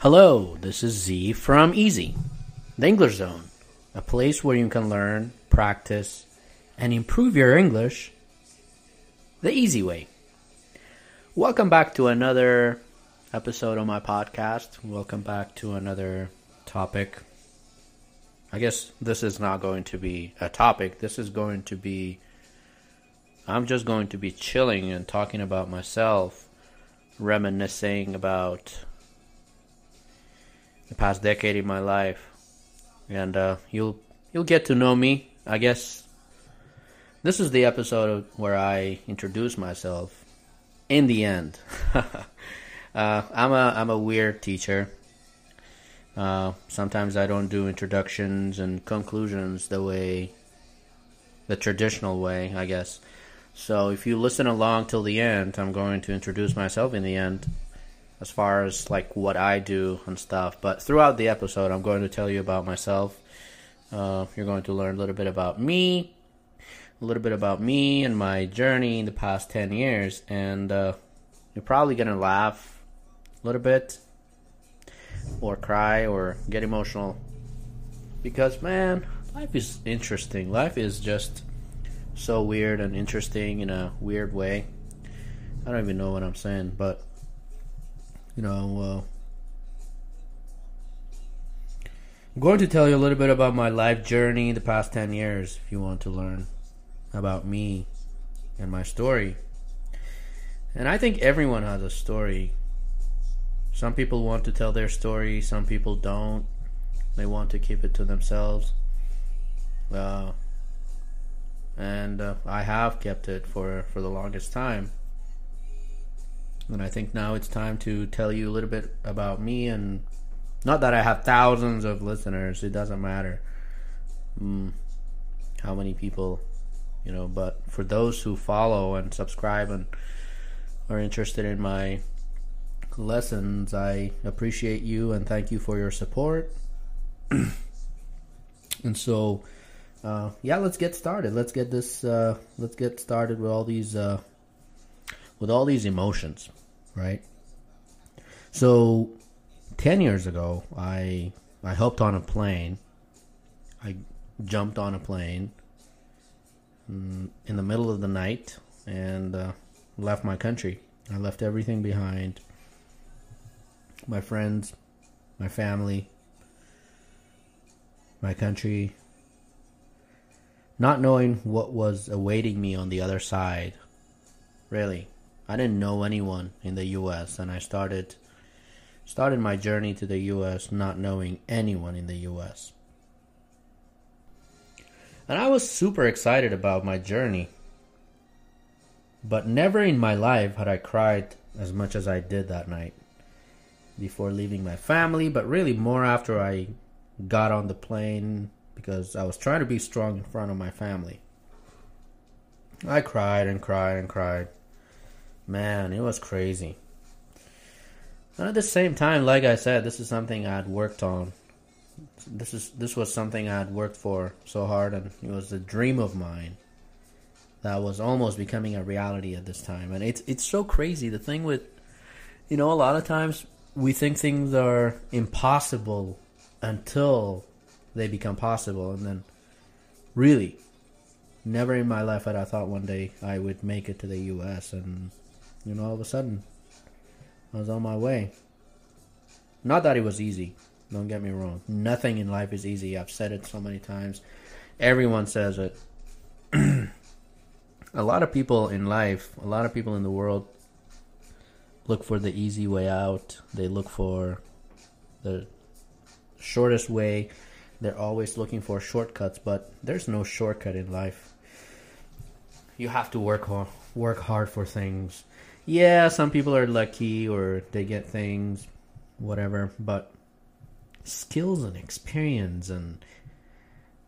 Hello, this is Z from Easy, the English Zone, a place where you can learn, practice, and improve your English the easy way. Welcome back to another episode of my podcast. Welcome back to another topic. I guess this is not going to be a topic. This is going to be. I'm just going to be chilling and talking about myself, reminiscing about the past decade in my life, and uh, you'll you'll get to know me. I guess this is the episode where I introduce myself. In the end, uh, I'm a I'm a weird teacher. Uh, sometimes I don't do introductions and conclusions the way, the traditional way, I guess. So if you listen along till the end, I'm going to introduce myself in the end, as far as like what I do and stuff. But throughout the episode, I'm going to tell you about myself. Uh, you're going to learn a little bit about me, a little bit about me and my journey in the past 10 years. And uh, you're probably going to laugh a little bit, or cry, or get emotional. Because, man, life is interesting. Life is just so weird and interesting in a weird way. I don't even know what I'm saying, but you know, uh, I'm going to tell you a little bit about my life journey the past 10 years if you want to learn about me and my story. And I think everyone has a story. Some people want to tell their story, some people don't. They want to keep it to themselves. Uh, and uh, I have kept it for, for the longest time. And I think now it's time to tell you a little bit about me and not that I have thousands of listeners, it doesn't matter mm, how many people, you know, but for those who follow and subscribe and are interested in my lessons, I appreciate you and thank you for your support. and so, uh, yeah, let's get started. Let's get this. Uh, let's get started with all these. Uh, with all these emotions, right? So, ten years ago, I I hopped on a plane. I jumped on a plane mm, in the middle of the night and uh, left my country. I left everything behind. My friends, my family, my country, not knowing what was awaiting me on the other side. Really, I didn't know anyone in the U.S. and I started started my journey to the U.S. not knowing anyone in the U.S. And I was super excited about my journey. But never in my life had I cried as much as I did that night before leaving my family, but really more after I got on the plane because I was trying to be strong in front of my family. I cried and cried and cried. Man, it was crazy. And at the same time, like I said, this is something I'd worked on. This is this was something I'd worked for so hard, and it was a dream of mine that was almost becoming a reality at this time. And it's it's so crazy. The thing with, you know, a lot of times we think things are impossible until they become possible, and then really, never in my life had I thought one day I would make it to the U.S. and you know all of a sudden I was on my way. Not that it was easy. Don't get me wrong. Nothing in life is easy. I've said it so many times. Everyone says it. a lot of people in life, a lot of people in the world look for the easy way out. They look for the shortest way. They're always looking for shortcuts, but there's no shortcut in life. You have to work hard, work hard for things yeah, some people are lucky or they get things, whatever, but skills and experience and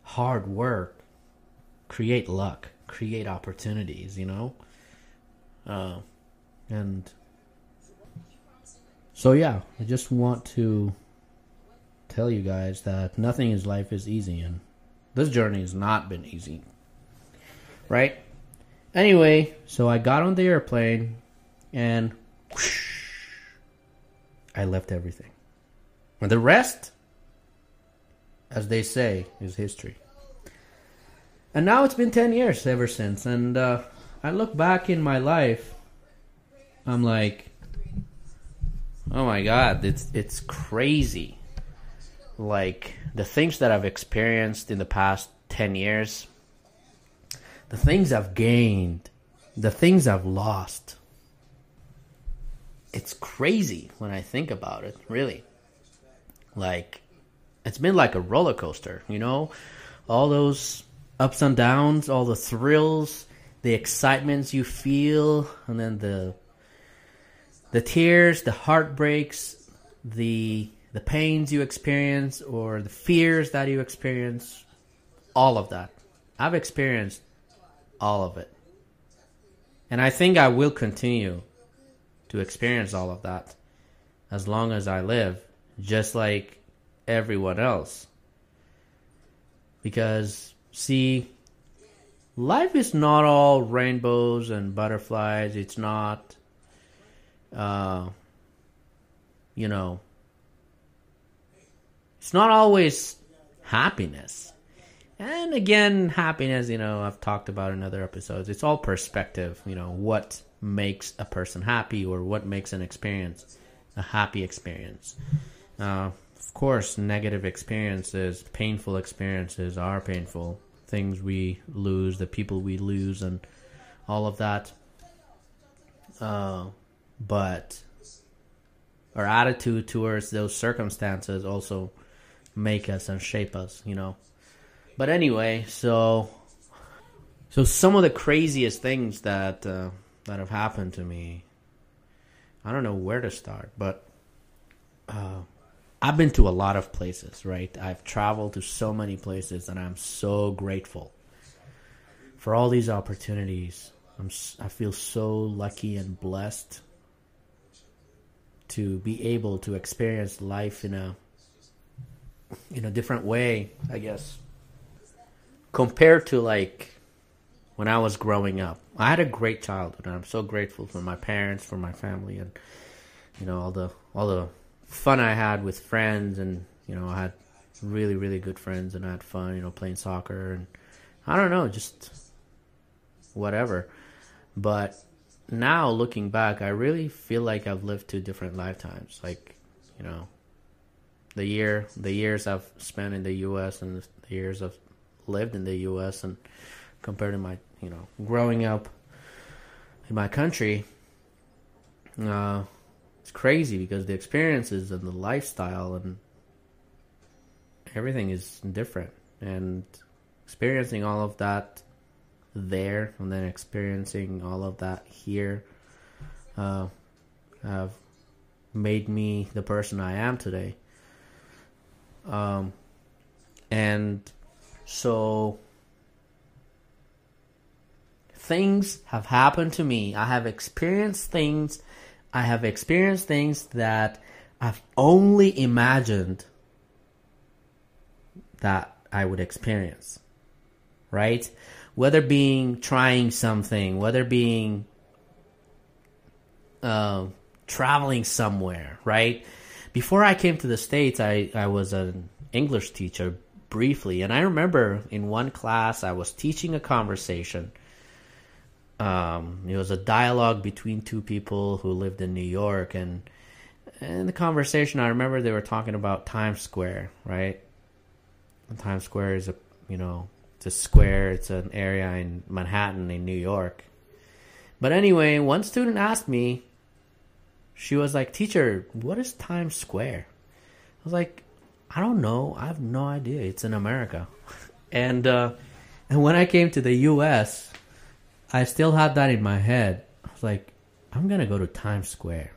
hard work create luck, create opportunities, you know? Uh, and so, yeah, I just want to tell you guys that nothing in life is easy, and this journey has not been easy. Right? Anyway, so I got on the airplane, and whoosh, I left everything. And the rest, as they say, is history. And now it's been 10 years ever since. And uh, I look back in my life, I'm like, oh my God, it's, it's crazy. Like, the things that I've experienced in the past 10 years, the things I've gained, the things I've lost. It's crazy when I think about it, really. Like, it's been like a roller coaster, you know? All those ups and downs, all the thrills, the excitements you feel, and then the the tears, the heartbreaks, the the pains you experience or the fears that you experience, all of that. I've experienced all of it. And I think I will continue to experience all of that as long as I live, just like everyone else. Because, see, life is not all rainbows and butterflies. It's not, uh, you know, it's not always happiness. And again, happiness, you know, I've talked about in other episodes. It's all perspective, you know, what makes a person happy or what makes an experience a happy experience. Uh, of course, negative experiences, painful experiences are painful. Things we lose, the people we lose, and all of that. Uh, but our attitude towards those circumstances also make us and shape us, you know. But anyway, so so some of the craziest things that uh, that have happened to me. I don't know where to start, but uh, I've been to a lot of places, right? I've traveled to so many places, and I'm so grateful for all these opportunities. I'm I feel so lucky and blessed to be able to experience life in a in a different way, I guess. Compared to like when I was growing up. I had a great childhood and I'm so grateful for my parents, for my family and you know all the all the fun I had with friends and you know I had really really good friends and I had fun, you know, playing soccer and I don't know, just whatever. But now looking back, I really feel like I've lived two different lifetimes. Like, you know, the year the years I've spent in the U.S. and the years I've lived in the U.S. and compared to my you know growing up in my country, uh, it's crazy because the experiences and the lifestyle and everything is different and experiencing all of that there and then experiencing all of that here uh, have made me the person I am today. Um, and so things have happened to me. I have experienced things. I have experienced things that I've only imagined that I would experience. Right? Whether being trying something, whether being uh, traveling somewhere, right? before I came to the States, I, I was an English teacher briefly. And I remember in one class, I was teaching a conversation. Um, it was a dialogue between two people who lived in New York. And in the conversation, I remember they were talking about Times Square, right? And Times Square is a, you know, it's a square, it's an area in Manhattan, in New York. But anyway, one student asked me, she was like, "Teacher, what is Times Square?" I was like, "I don't know. I have no idea. It's in America." and uh, and when I came to the U.S., I still had that in my head. I was like, "I'm gonna go to Times Square,"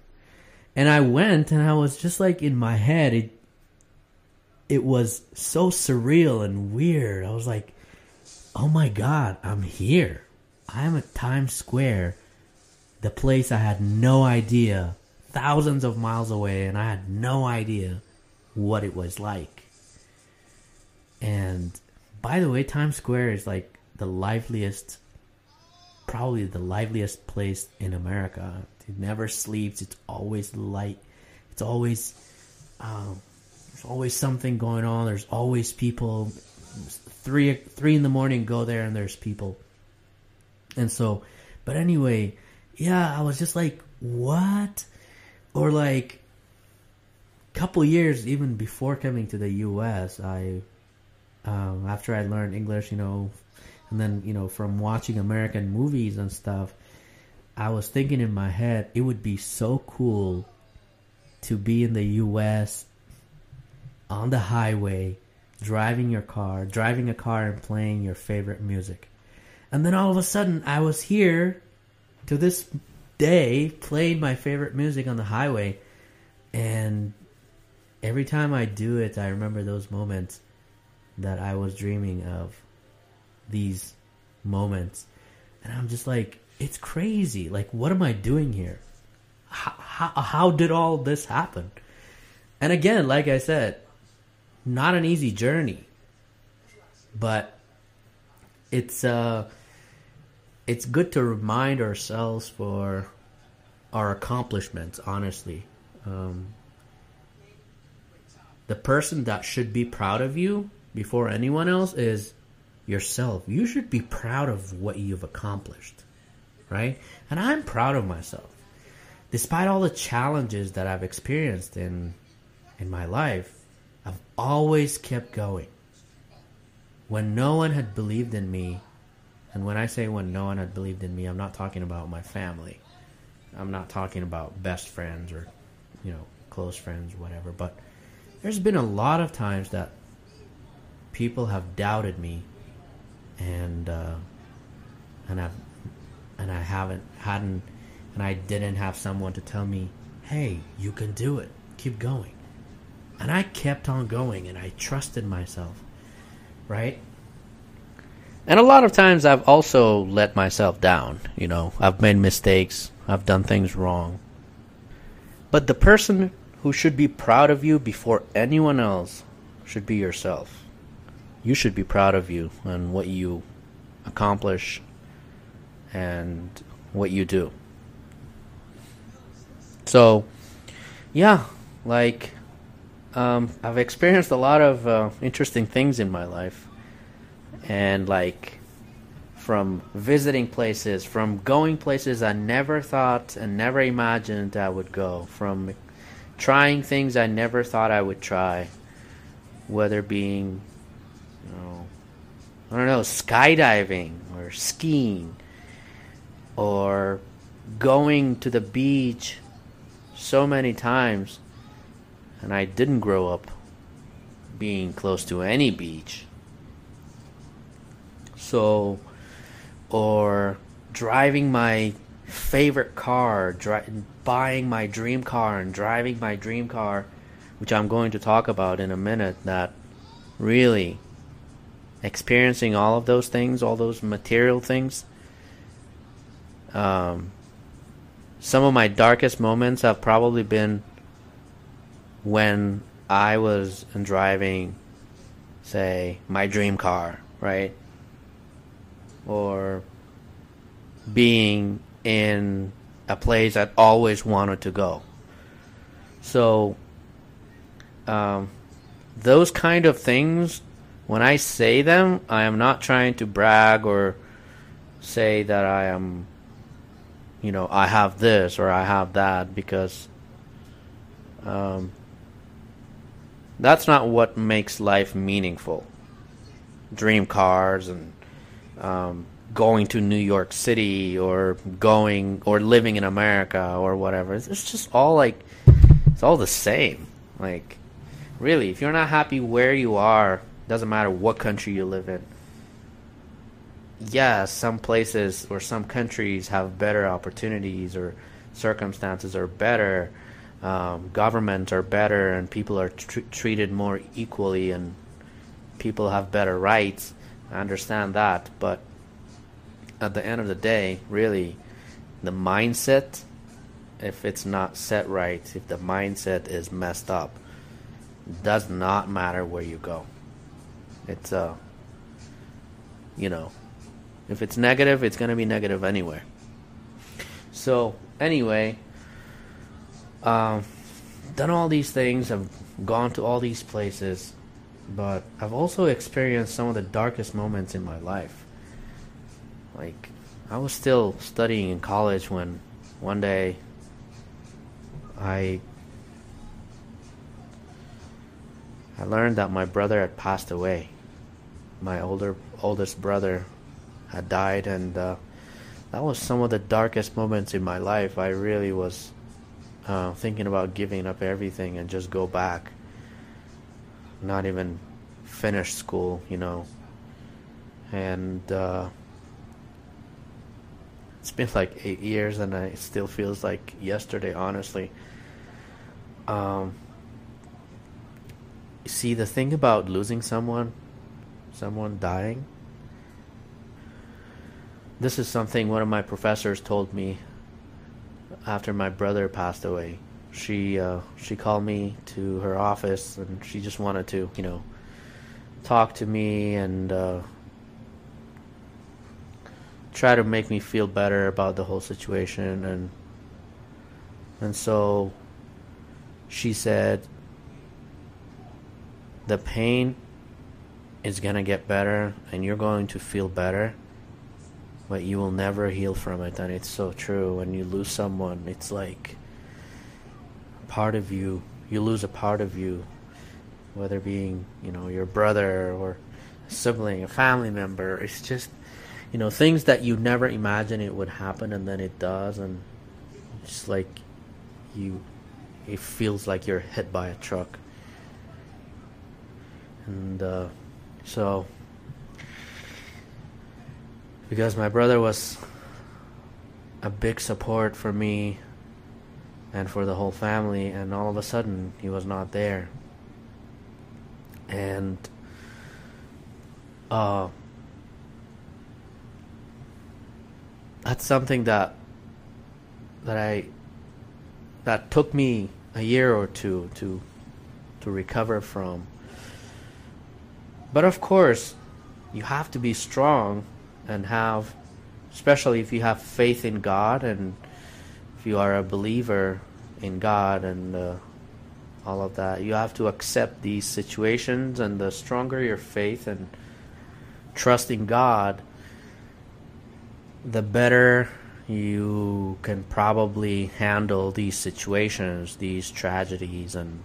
and I went, and I was just like in my head. It it was so surreal and weird. I was like, "Oh my god, I'm here! I'm at Times Square." the place I had no idea thousands of miles away and I had no idea what it was like. And by the way, Times Square is like the liveliest, probably the liveliest place in America. It never sleeps. It's always light. It's always um, There's always something going on. There's always people. Three three in the morning, go there and there's people. And so, but anyway, yeah, I was just like, what? Or like, couple years even before coming to the U.S., I um, after I learned English, you know, and then you know from watching American movies and stuff, I was thinking in my head it would be so cool to be in the U.S. on the highway, driving your car, driving a car and playing your favorite music, and then all of a sudden I was here to this day playing my favorite music on the highway, and every time I do it, I remember those moments that I was dreaming of. These moments. And I'm just like, it's crazy. Like, what am I doing here? How, how, how did all this happen? And again, like I said, not an easy journey. But it's uh it's good to remind ourselves for our accomplishments honestly um, the person that should be proud of you before anyone else is yourself. You should be proud of what you've accomplished, right? And I'm proud of myself. Despite all the challenges that I've experienced in in my life, I've always kept going. When no one had believed in me, and when I say when no one had believed in me, I'm not talking about my family. I'm not talking about best friends or, you know, close friends, whatever, but there's been a lot of times that people have doubted me, and uh, and I've and I haven't hadn't and I didn't have someone to tell me, "Hey, you can do it. Keep going." And I kept on going, and I trusted myself, right? And a lot of times I've also let myself down. You know, I've made mistakes. I've done things wrong. But the person who should be proud of you before anyone else should be yourself. You should be proud of you and what you accomplish and what you do. So, yeah, like um, I've experienced a lot of uh, interesting things in my life, and like from visiting places, from going places I never thought and never imagined I would go, from trying things I never thought I would try, whether being, know, I don't know, skydiving or skiing or going to the beach so many times and I didn't grow up being close to any beach. So, or driving my favorite car, dri- buying my dream car and driving my dream car, which I'm going to talk about in a minute, that really experiencing all of those things, all those material things. Um, some of my darkest moments have probably been when I was driving, say, my dream car, right? Or being in a place I'd always wanted to go. So, um, those kind of things, when I say them, I am not trying to brag or say that I am, you know, I have this or I have that because um, that's not what makes life meaningful. Dream cars and um, going to New York City or going or living in America or whatever. It's, it's just all like it's all the same. Like really, if you're not happy where you are, doesn't matter what country you live in. Yeah, some places or some countries have better opportunities or circumstances are better, um, governments are better, and people are tr- treated more equally, and people have better rights. I understand that, but at the end of the day, really, the mindset, if it's not set right, if the mindset is messed up, does not matter where you go. It's uh, you know, if it's negative, it's gonna be negative anywhere. So anyway, um, done all these things, I've gone to all these places, but I've also experienced some of the darkest moments in my life. Like, I was still studying in college when one day I I learned that my brother had passed away. My older oldest brother had died and uh, that was some of the darkest moments in my life. I really was uh, thinking about giving up everything and just go back. Not even finish school, you know. And uh, it's been like eight years, and it still feels like yesterday. Honestly, um, see the thing about losing someone, someone dying. This is something one of my professors told me after my brother passed away. She uh, she called me to her office and she just wanted to, you know, talk to me and uh, try to make me feel better about the whole situation and and so she said the pain going to get better and you're going to feel better but you will never heal from it. And it's so true. When you lose someone it's like part of you you lose a part of you whether being you know your brother or a sibling a family member. It's just you know things that you never imagined it would happen and then it does. And it's like you it feels like you're hit by a truck. And uh, so because my brother was a big support for me and for the whole family and all of a sudden he was not there and uh that's something that that I that took me a year or two to to recover from. But of course, you have to be strong and have especially if you have faith in God and if you are a believer in God and uh, all of that, you have to accept these situations and the stronger your faith and trust in God, the better you can probably handle these situations, these tragedies, and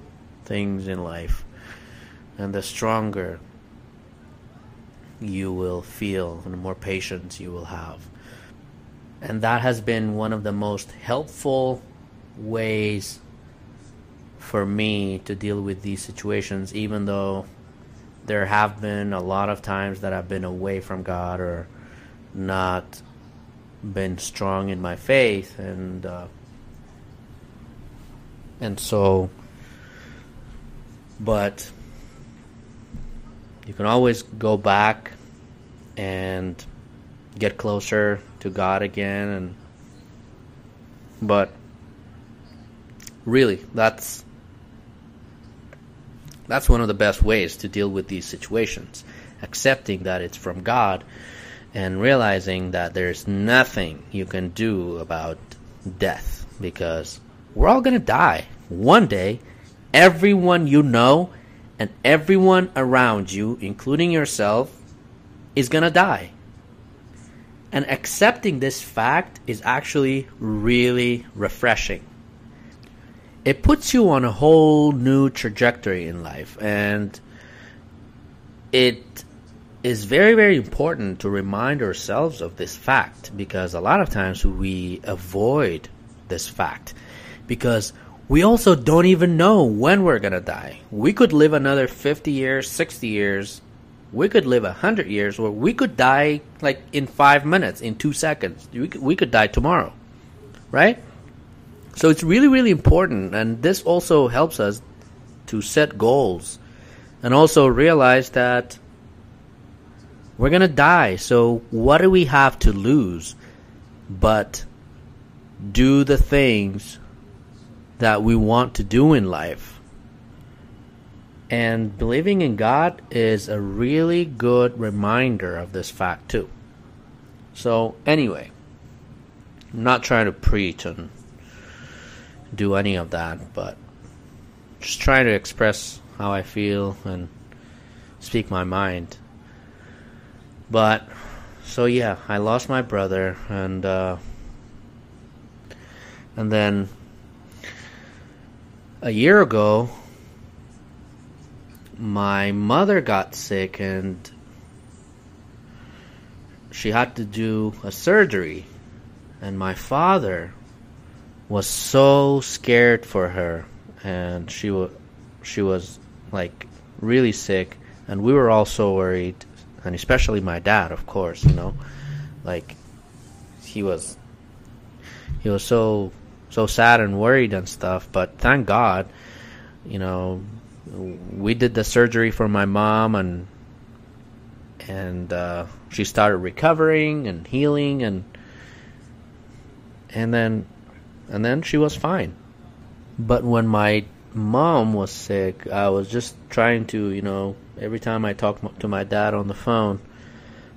things in life. And the stronger you will feel, and the more patience you will have. And that has been one of the most helpful ways for me to deal with these situations, even though there have been a lot of times that I've been away from God or not been strong in my faith and uh, and so but you can always go back and get closer to God again and but really that's that's one of the best ways to deal with these situations accepting that it's from God and realizing that there's nothing you can do about death because we're all going to die. One day, everyone you know and everyone around you, including yourself, is going to die. And accepting this fact is actually really refreshing. It puts you on a whole new trajectory in life and it is very, very important to remind ourselves of this fact because a lot of times we avoid this fact because we also don't even know when we're to die. We could live another 50 years, 60 years. We could live 100 years, or we could die like in five minutes, in two seconds. We could, we could die tomorrow, right? So it's really, really important. And this also helps us to set goals and also realize that we're to die. So what do we have to lose but do the things that we want to do in life? And believing in God is a really good reminder of this fact, too. So, anyway, I'm not trying to preach and do any of that, but just trying to express how I feel and speak my mind. But so yeah, I lost my brother and uh, and then a year ago my mother got sick and she had to do a surgery. And my father was so scared for her and she was she was like really sick. And we were all so worried. And especially my dad of course you know. Like he was he was so so sad and worried and stuff but thank god you know we did the surgery for my mom and and uh, she started recovering and healing and and then and then she was fine. But when my mom was sick i was just trying to you know every time i talked to my dad on the phone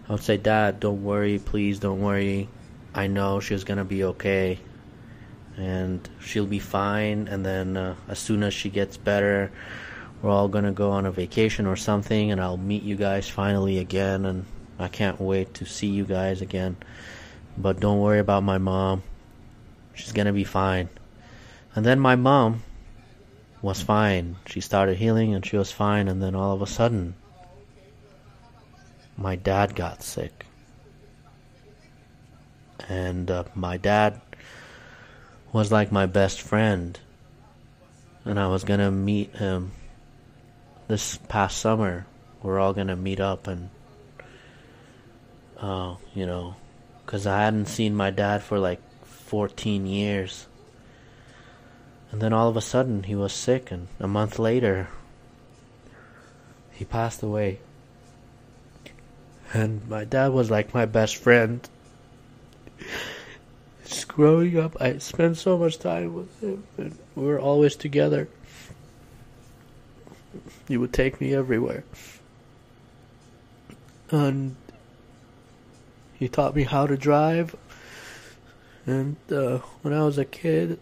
i would say dad don't worry please don't worry. I know she's gonna be okay and she'll be fine and then uh, as soon as she gets better we're all gonna go on a vacation or something and I'll meet you guys finally again and I can't wait to see you guys again. But don't worry about my mom. She's gonna be fine. And then my mom was fine. She started healing and she was fine and then all of a sudden my dad got sick. And uh, my dad was like my best friend. And I was gonna meet him this past summer, we're all gonna meet up and, uh, you know, because I hadn't seen my dad for like 14 years. And then all of a sudden he was sick, and a month later he passed away. And my dad was like my best friend. Just growing up, I spent so much time with him, and we were always together. He would take me everywhere. And he taught me how to drive. And uh, when I was a kid,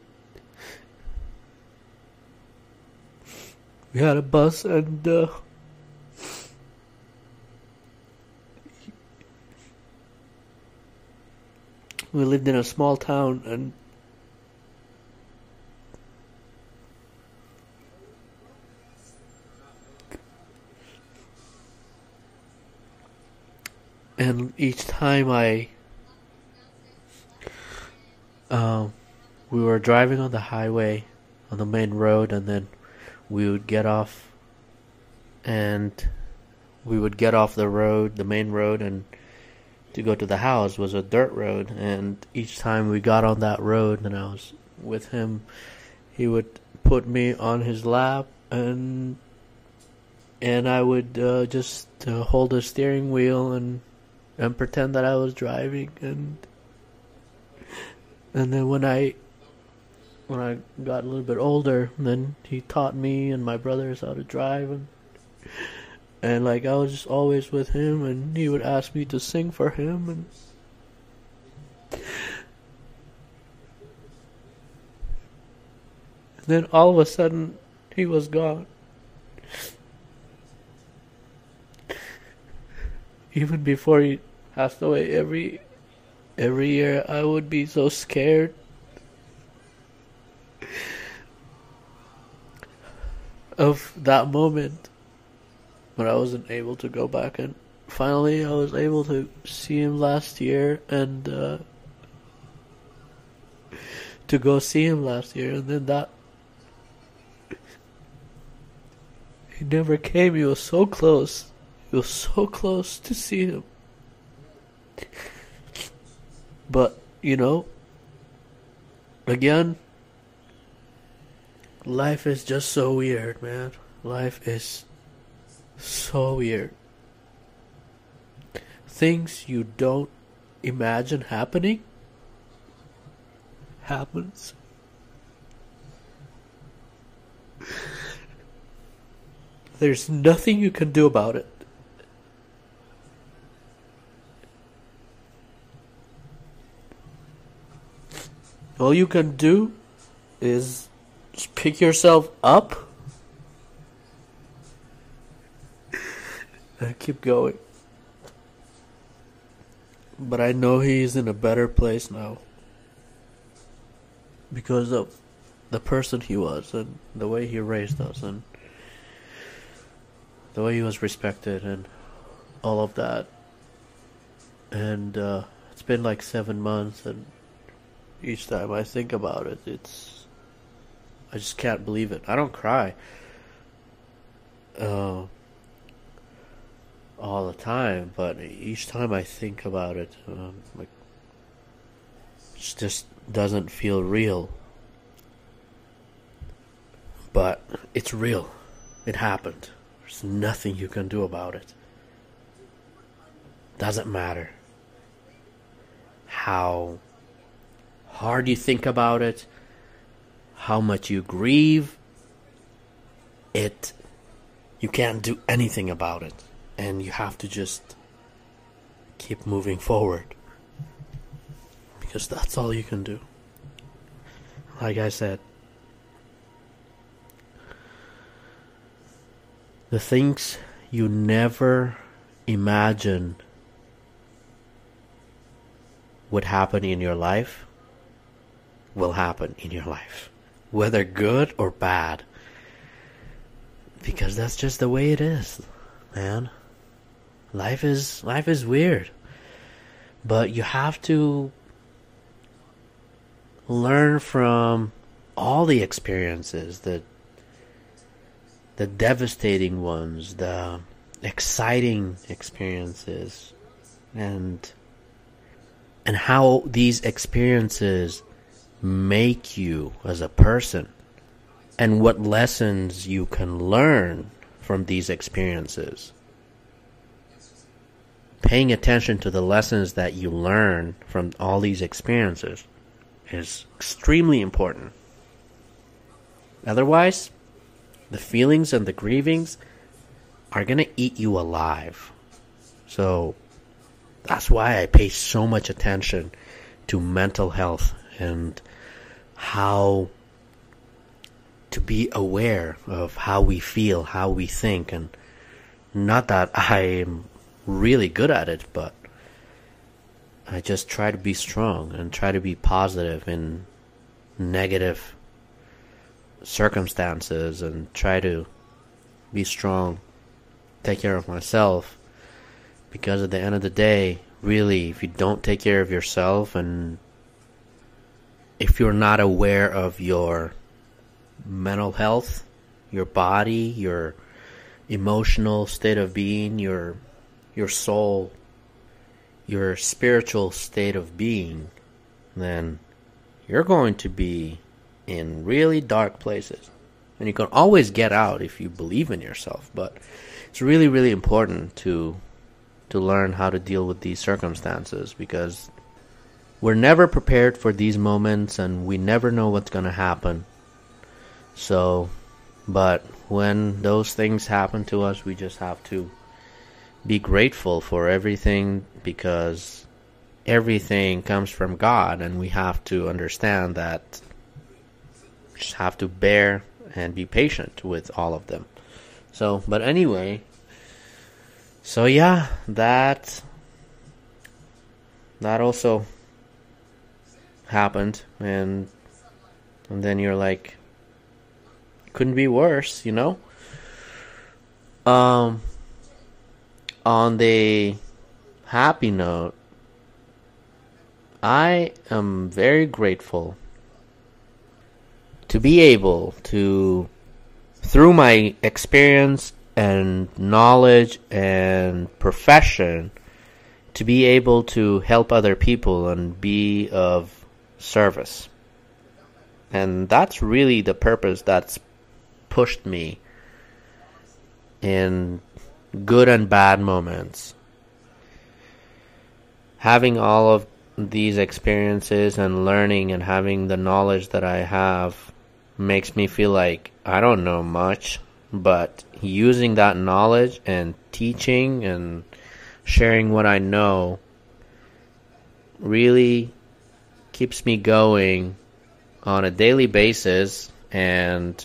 we had a bus and uh, we lived in a small town and and each time I um, we were driving on the highway on the main road and then we would get off and we would get off the road the main road and to go to the house was a dirt road and each time we got on that road and I was with him he would put me on his lap and and I would uh, just uh, hold the steering wheel and and pretend that I was driving and and then when I when I got a little bit older then he taught me and my brothers how to drive and and like I was just always with him and he would ask me to sing for him and then all of a sudden he was gone. Even before he passed away every every year I would be so scared. Of that moment when I wasn't able to go back and finally I was able to see him last year and uh, to go see him last year and then that he never came he was so close he was so close to see him. But, you know, again, life is just so weird, man. Life is so weird. Things you don't imagine happening happens. There's nothing you can do about it. all you can do is pick yourself up and keep going. But I know he's in a better place now because of the person he was and the way he raised us and the way he was respected and all of that. And uh, it's been like seven months, and each time I think about it, it's I just can't believe it. I don't cry uh, all the time, but each time I think about it, um, like it just doesn't feel real. But it's real. It happened. There's nothing you can do about it. Doesn't matter how hard you think about it, how much you grieve. It you can't do anything about it and you have to just keep moving forward because that's all you can do. Like I said, the things you never imagine would happen in your life will happen in your life, whether good or bad. Because that's just the way it is, man. Life is life is weird. But you have to learn from all the experiences, the the devastating ones, the exciting experiences, and and how these experiences make you as a person, and what lessons you can learn from these experiences. Paying attention to the lessons that you learn from all these experiences is extremely important. Otherwise, the feelings and the grievings are going to eat you alive. So that's why I pay so much attention to mental health and how to be aware of how we feel, how we think, and not that I'm really good at it, but I just try to be strong and try to be positive in negative circumstances and try to be strong, take care of myself. Because at the end of the day, really, if you don't take care of yourself and if you're not aware of your mental health, your body, your emotional state of being, your your soul, your spiritual state of being, then you're going to be in really dark places. And you can always get out if you believe in yourself, but it's really really important to to learn how to deal with these circumstances because we're never prepared for these moments and we never know what's going to happen. So, but when those things happen to us, we just have to be grateful for everything because everything comes from God and we have to understand that just have to bear and be patient with all of them. So, but anyway, so yeah, that that also happened and and then you're like couldn't be worse, you know? Um on the happy note, I am very grateful to be able to, through my experience and knowledge and profession, to be able to help other people and be of service. And that's really the purpose that's pushed me in good and bad moments. Having all of these experiences and learning and having the knowledge that I have makes me feel like I don't know much, but using that knowledge and teaching and sharing what I know really keeps me going on a daily basis and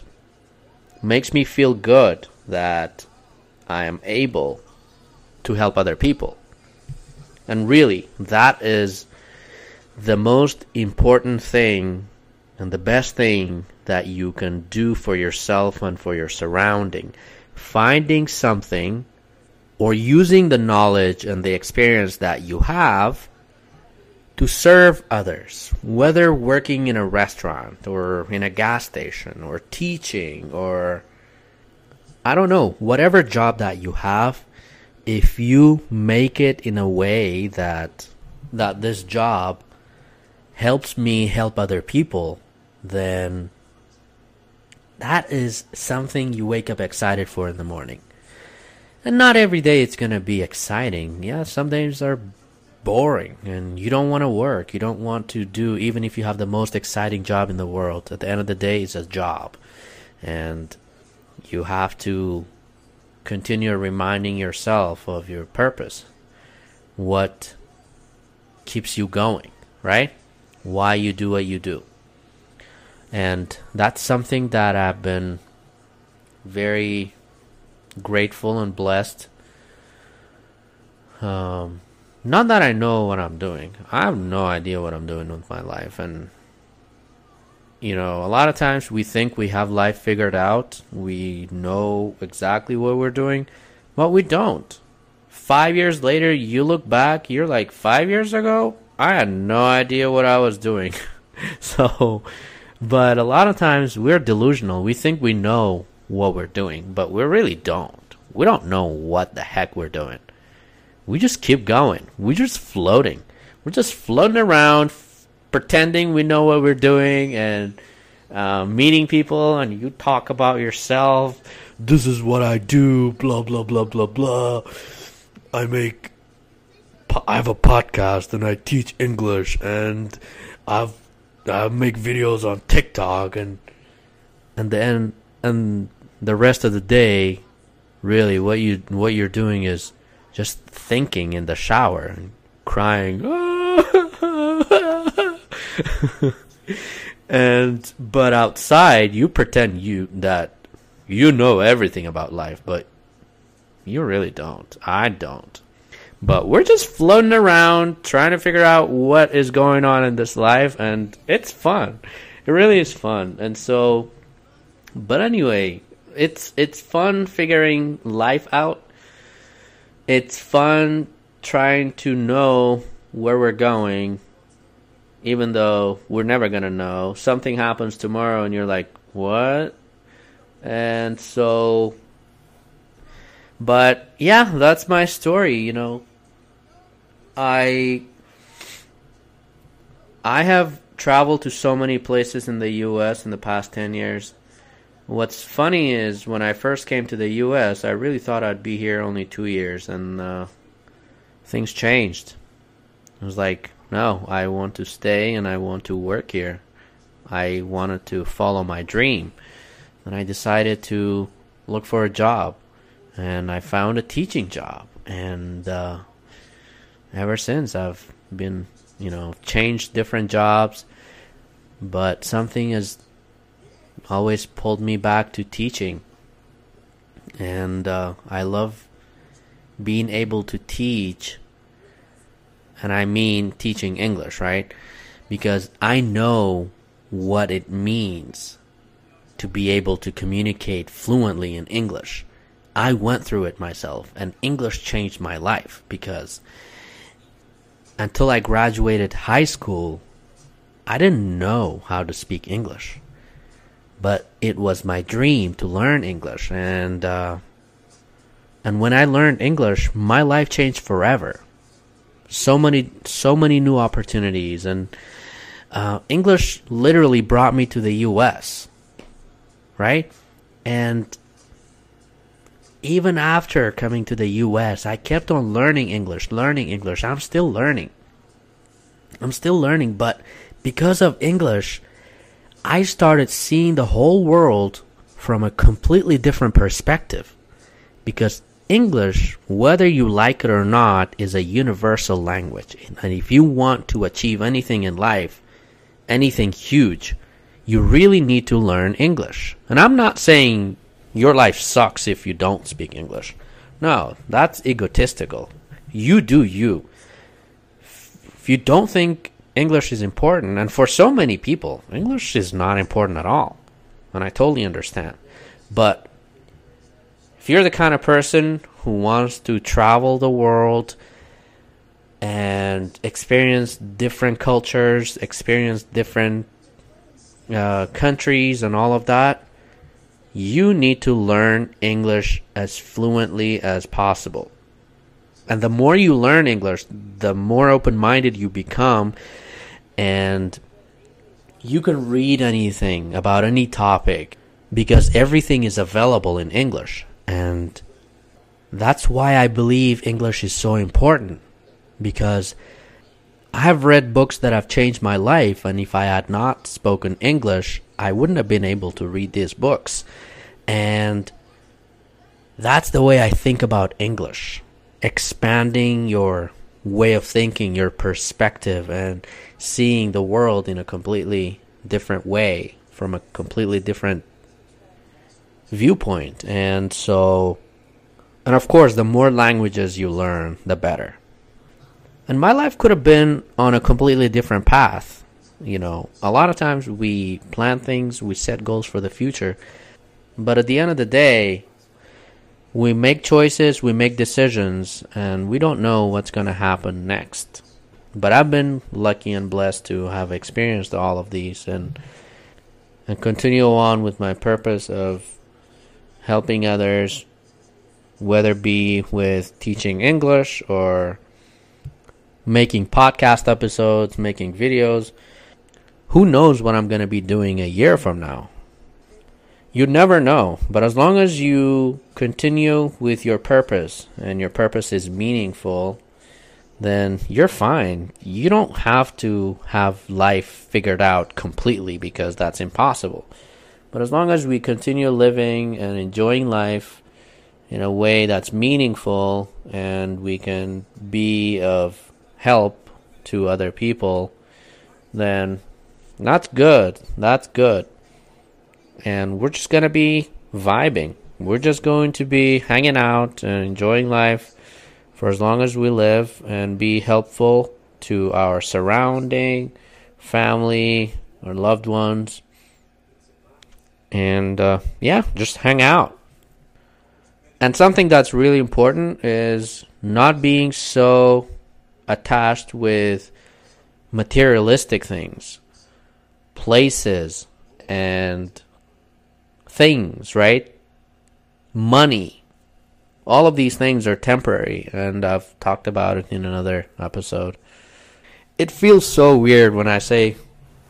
makes me feel good that I am able to help other people. And really, that is the most important thing and the best thing that you can do for yourself and for your surrounding. Finding something or using the knowledge and the experience that you have to serve others, whether working in a restaurant or in a gas station or teaching or I don't know, whatever job that you have, if you make it in a way that that this job helps me help other people, then that is something you wake up excited for in the morning. And not every day it's going to be exciting. Yeah, some days are boring and you don't want to work. You don't want to do, even if you have the most exciting job in the world. At the end of the day, it's a job. And you have to continue reminding yourself of your purpose. What keeps you going, right? Why you do what you do. And that's something that I've been very grateful and blessed. Um, not that I know what I'm doing. I have no idea what I'm doing with my life. And, you know, a lot of times we think we have life figured out. We know exactly what we're doing, but we don't. Five years later, you look back, you're like, five years ago? I had no idea what I was doing. so, but a lot of times we're delusional. We think we know what we're doing, but we really don't. We don't know what the heck we're doing. We just keep going. We're just floating. We're just floating around, pretending we know what we're doing and uh, meeting people, and you talk about yourself. This is what I do, blah, blah, blah, blah, blah. I make. I have a podcast and I teach English and I've I make videos on TikTok and and then and the rest of the day, really, what you what you're doing is just thinking in the shower and crying. and but outside, you pretend you that you know everything about life, but you really don't. I don't. But we're just floating around trying to figure out what is going on in this life, and it's fun. It really is fun. And so, but anyway, it's it's fun figuring life out. It's fun trying to know where we're going, even though we're never gonna know. Something happens tomorrow, and you're like, "What?" And so, but yeah, that's my story. You know, I I have traveled to so many places in the U.S. in the past ten years What's funny is when I first came to the U.S., I really thought I'd be here only two years, and uh, things changed. It was like, no, I want to stay and I want to work here. I wanted to follow my dream. And I decided to look for a job. And I found a teaching job. And uh, ever since, I've been, you know, changed different jobs. But something has always pulled me back to teaching. And uh, I love being able to teach, and I mean teaching English, right? Because I know what it means to be able to communicate fluently in English. I went through it myself, and English changed my life because until I graduated high school, I didn't know how to speak English but it was my dream to learn English, and uh, and when I learned English, my life changed forever. So many, so many new opportunities, and uh, English literally brought me to the U.S. Right, and even after coming to the U.S., I kept on learning English, learning English. I'm still learning. I'm still learning, but because of English, I started seeing the whole world from a completely different perspective. Because English, whether you like it or not, is a universal language. And if you want to achieve anything in life, anything huge, you really need to learn English. And I'm not saying your life sucks if you don't speak English. No, that's egotistical. You do you. If you don't think English is important, and for so many people, English is not important at all. And I totally understand. But if you're the kind of person who wants to travel the world and experience different cultures, experience different uh, countries, and all of that, you need to learn English as fluently as possible. And the more you learn English, the more open minded you become, and you can read anything about any topic because everything is available in English. And that's why I believe English is so important because I have read books that have changed my life, and if I had not spoken English, I wouldn't have been able to read these books. And that's the way I think about English expanding your way of thinking, your perspective, and seeing the world in a completely different way from a completely different viewpoint. And so, and of course, the more languages you learn, the better. And my life could have been on a completely different path. You know, a lot of times we plan things, we set goals for the future, but at the end of the day, we make choices, we make decisions, and we don't know what's going to happen next. But I've been lucky and blessed to have experienced all of these and and continue on with my purpose of helping others whether it be with teaching English or making podcast episodes, making videos. Who knows what I'm going to be doing a year from now? You never know, but as long as you continue with your purpose and your purpose is meaningful, then you're fine. You don't have to have life figured out completely because that's impossible. But as long as we continue living and enjoying life in a way that's meaningful and we can be of help to other people, then that's good. That's good. And we're just going to be vibing. We're just going to be hanging out and enjoying life for as long as we live and be helpful to our surrounding, family, our loved ones. And uh, yeah, just hang out. And something that's really important is not being so attached with materialistic things, places, and things, right? Money. All of these things are temporary, and I've talked about it in another episode. It feels so weird when I say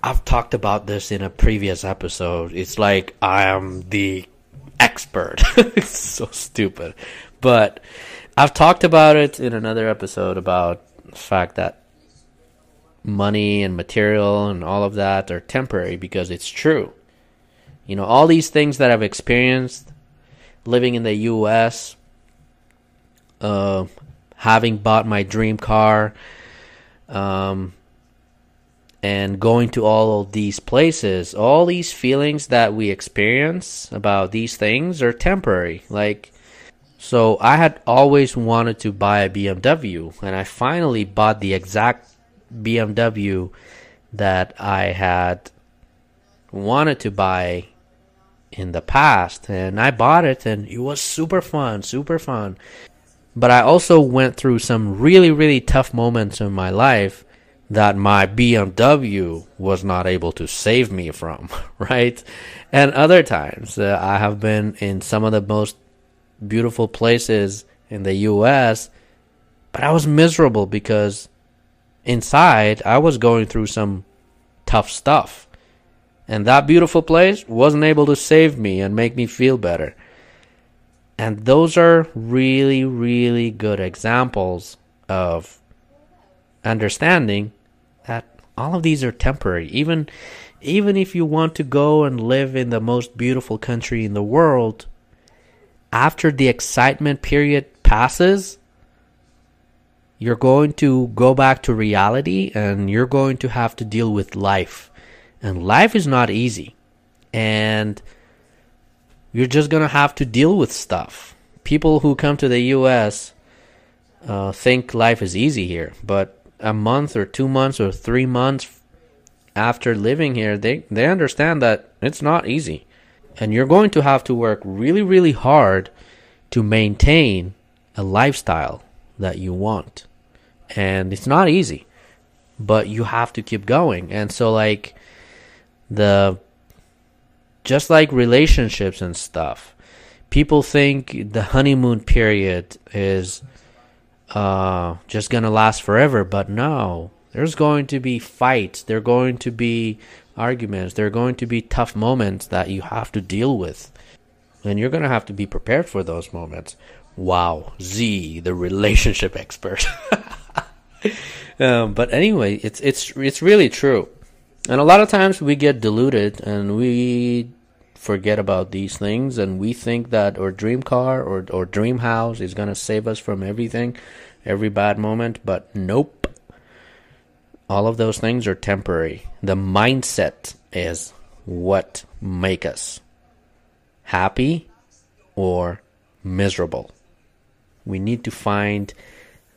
I've talked about this in a previous episode. It's like I am the expert. it's so stupid. But I've talked about it in another episode about the fact that money and material and all of that are temporary because it's true. You know, all these things that I've experienced living in the US, uh, having bought my dream car, um, and going to all of these places, all these feelings that we experience about these things are temporary. Like, so I had always wanted to buy a BMW, and I finally bought the exact BMW that I had wanted to buy in the past. And I bought it, and it was super fun, super fun. But I also went through some really, really tough moments in my life that my BMW was not able to save me from, right? And other times, uh, I have been in some of the most beautiful places in the US, but I was miserable because inside I was going through some tough stuff. And that beautiful place wasn't able to save me and make me feel better. And those are really, really good examples of understanding all of these are temporary. Even even if you want to go and live in the most beautiful country in the world, after the excitement period passes, you're going to go back to reality and you're going to have to deal with life. And life is not easy. And you're just going to have to deal with stuff. people who come to the U.S. Uh, think life is easy here, but a month or two months or three months after living here, they they understand that it's not easy, and you're going to have to work really, really hard to maintain a lifestyle that you want, and it's not easy, but you have to keep going. And so, like the just like relationships and stuff people think the honeymoon period is uh, just gonna last forever, but no. There's going to be fights. There are going to be arguments. There are going to be tough moments that you have to deal with, and you're gonna have to be prepared for those moments. Wow, Z, the relationship expert. um, but anyway, it's it's it's really true, and a lot of times we get deluded and we forget about these things and we think that our dream car or, or dream house is going to save us from everything, every bad moment, but nope. All of those things are temporary. The mindset is what make us happy or miserable. We need to find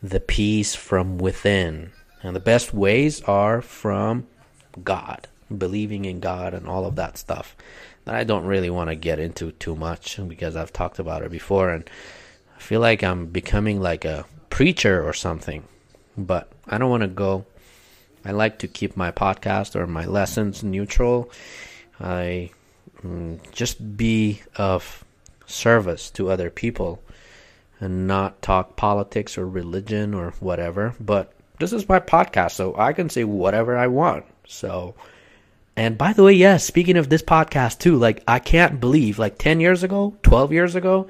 the peace from within. And the best ways are from God, believing in God and all of that stuff I don't really want to get into too much because I've talked about it before and I feel like I'm becoming like a preacher or something. But I don't want to go. I like to keep my podcast or my lessons neutral. I mm, just be of service to other people and not talk politics or religion or whatever. But this is my podcast, so I can say whatever I want. So and by the way, yes, yeah, speaking of this podcast too, like I can't believe like 10 years ago, 12 years ago,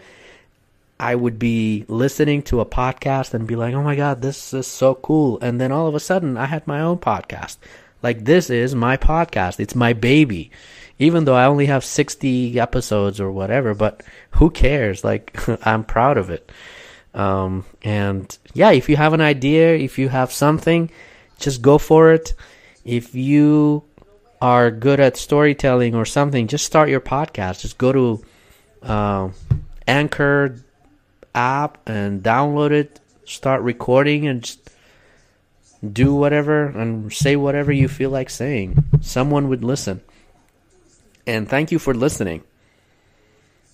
I would be listening to a podcast and be like, "Oh my god, this is so cool." And then all of a sudden, I had my own podcast. Like this is my podcast. It's my baby. Even though I only have 60 episodes or whatever, but who cares? Like I'm proud of it. Um, and yeah, if you have an idea, if you have something, just go for it. If you are good at storytelling or something, just start your podcast. Just go to uh, Anchor app and download it. Start recording and just do whatever and say whatever you feel like saying. Someone would listen. And thank you for listening.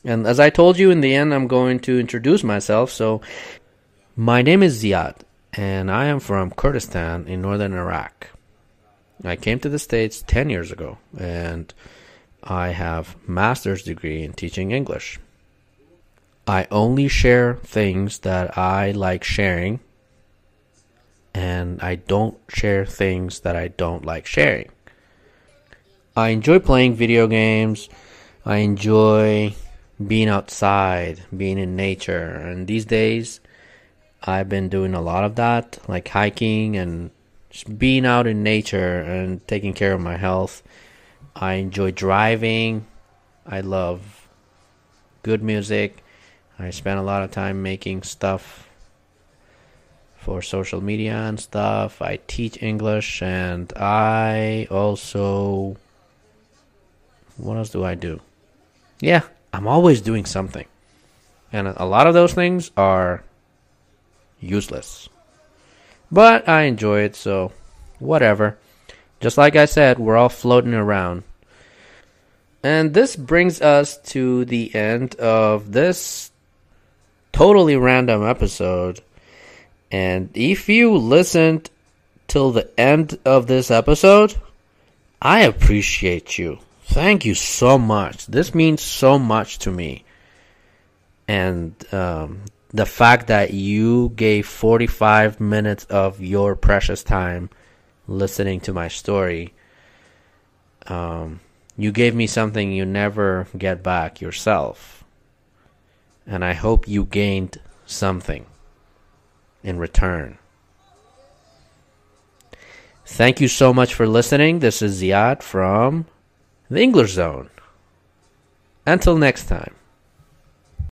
And as I told you in the end, I'm going to introduce myself. So, my name is Ziad, and I am from Kurdistan in northern Iraq. I came to the States 10 years ago and I have master's degree in teaching English. I only share things that I like sharing and I don't share things that I don't like sharing. I enjoy playing video games. I enjoy being outside, being in nature. And these days, I've been doing a lot of that, like hiking and just being out in nature and taking care of my health. I enjoy driving. I love good music. I spend a lot of time making stuff for social media and stuff. I teach English and I also. What else do I do? Yeah, I'm always doing something. And a lot of those things are useless. But I enjoy it, so whatever. Just like I said, we're all floating around. And this brings us to the end of this totally random episode. And if you listened till the end of this episode, I appreciate you. Thank you so much. This means so much to me. And um, the fact that you gave 45 minutes of your precious time listening to my story um, you gave me something you never get back yourself. And i hope you gained something in return. Thank you so much for listening. This is ziad from the english zone. Until next time